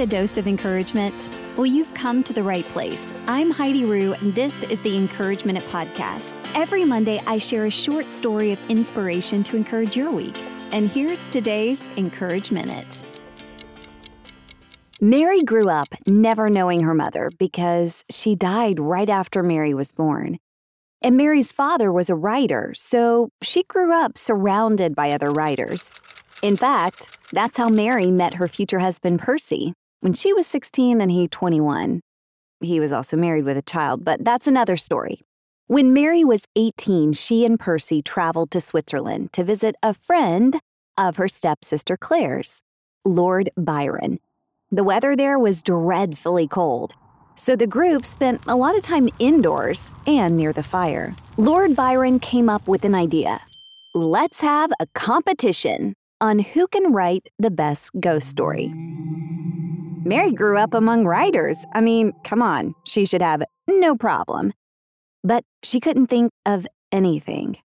A dose of encouragement? Well, you've come to the right place. I'm Heidi Rue, and this is the Encouragement Podcast. Every Monday, I share a short story of inspiration to encourage your week. And here's today's Encourage Minute. Mary grew up never knowing her mother because she died right after Mary was born. And Mary's father was a writer, so she grew up surrounded by other writers. In fact, that's how Mary met her future husband Percy when she was 16 and he 21. He was also married with a child, but that's another story. When Mary was 18, she and Percy traveled to Switzerland to visit a friend of her stepsister Claire's, Lord Byron. The weather there was dreadfully cold, so the group spent a lot of time indoors and near the fire. Lord Byron came up with an idea. Let's have a competition on who can write the best ghost story. Mary grew up among writers. I mean, come on, she should have no problem. But she couldn't think of anything.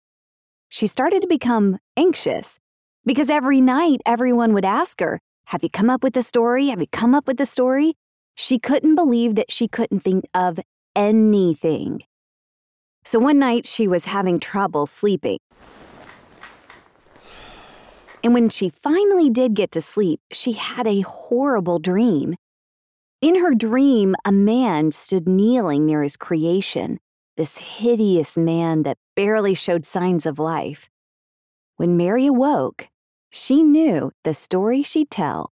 She started to become anxious because every night everyone would ask her, Have you come up with the story? Have you come up with the story? She couldn't believe that she couldn't think of anything. So one night she was having trouble sleeping. And when she finally did get to sleep, she had a horrible dream. In her dream, a man stood kneeling near his creation, this hideous man that barely showed signs of life. When Mary awoke, she knew the story she'd tell.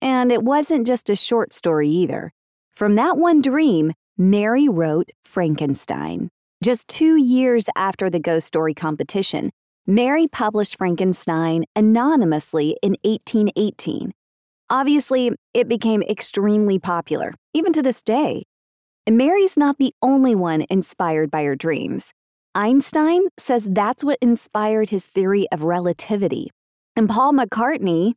And it wasn't just a short story either. From that one dream, Mary wrote Frankenstein. Just two years after the ghost story competition, Mary published Frankenstein anonymously in 1818. Obviously, it became extremely popular, even to this day. And Mary's not the only one inspired by her dreams. Einstein says that's what inspired his theory of relativity. And Paul McCartney,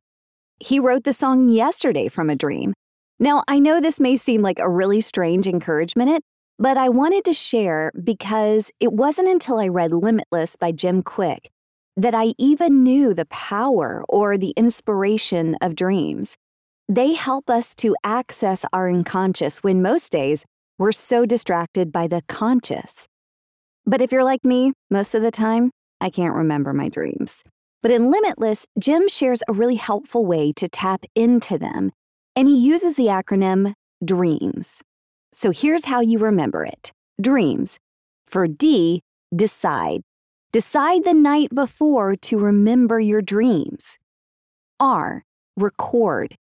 he wrote the song Yesterday from a Dream. Now, I know this may seem like a really strange encouragement, but I wanted to share because it wasn't until I read Limitless by Jim Kwik that I even knew the power or the inspiration of dreams. They help us to access our unconscious when most days we're so distracted by the conscious. But if you're like me, most of the time, I can't remember my dreams. But in Limitless, Jim shares a really helpful way to tap into them, and he uses the acronym DREAMS. So here's how you remember it DREAMS. For D, decide. Decide the night before to remember your dreams. R. Record.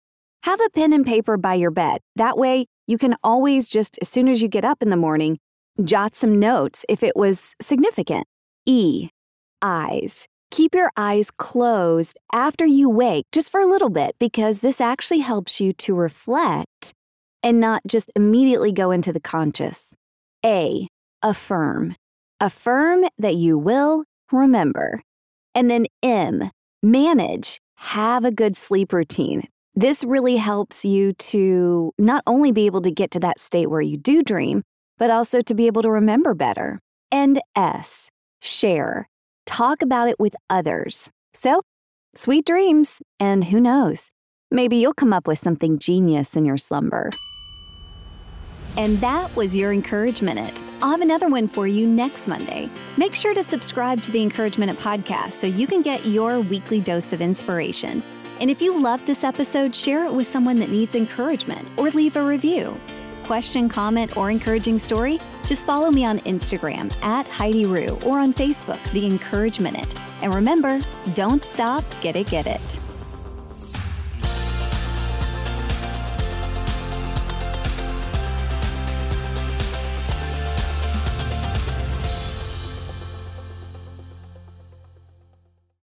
Have a pen and paper by your bed. That way, you can always just, as soon as you get up in the morning, jot some notes if it was significant. E. Eyes. Keep your eyes closed after you wake just for a little bit because this actually helps you to reflect and not just immediately go into the conscious. A. Affirm. Affirm that you will remember. And then M, manage. Have a good sleep routine. This really helps you to not only be able to get to that state where you do dream, but also to be able to remember better. And S, share. Talk about it with others. So, sweet dreams, and who knows, maybe you'll come up with something genius in your slumber. And that was your Encourage Minute. I'll have another one for you next Monday. Make sure to subscribe to the Encourage Minute podcast so you can get your weekly dose of inspiration. And if you loved this episode, share it with someone that needs encouragement or leave a review. Question, comment, or encouraging story? Just follow me on Instagram at Heidi Rue or on Facebook, The Encourage Minute. And remember, don't stop, get it, get it.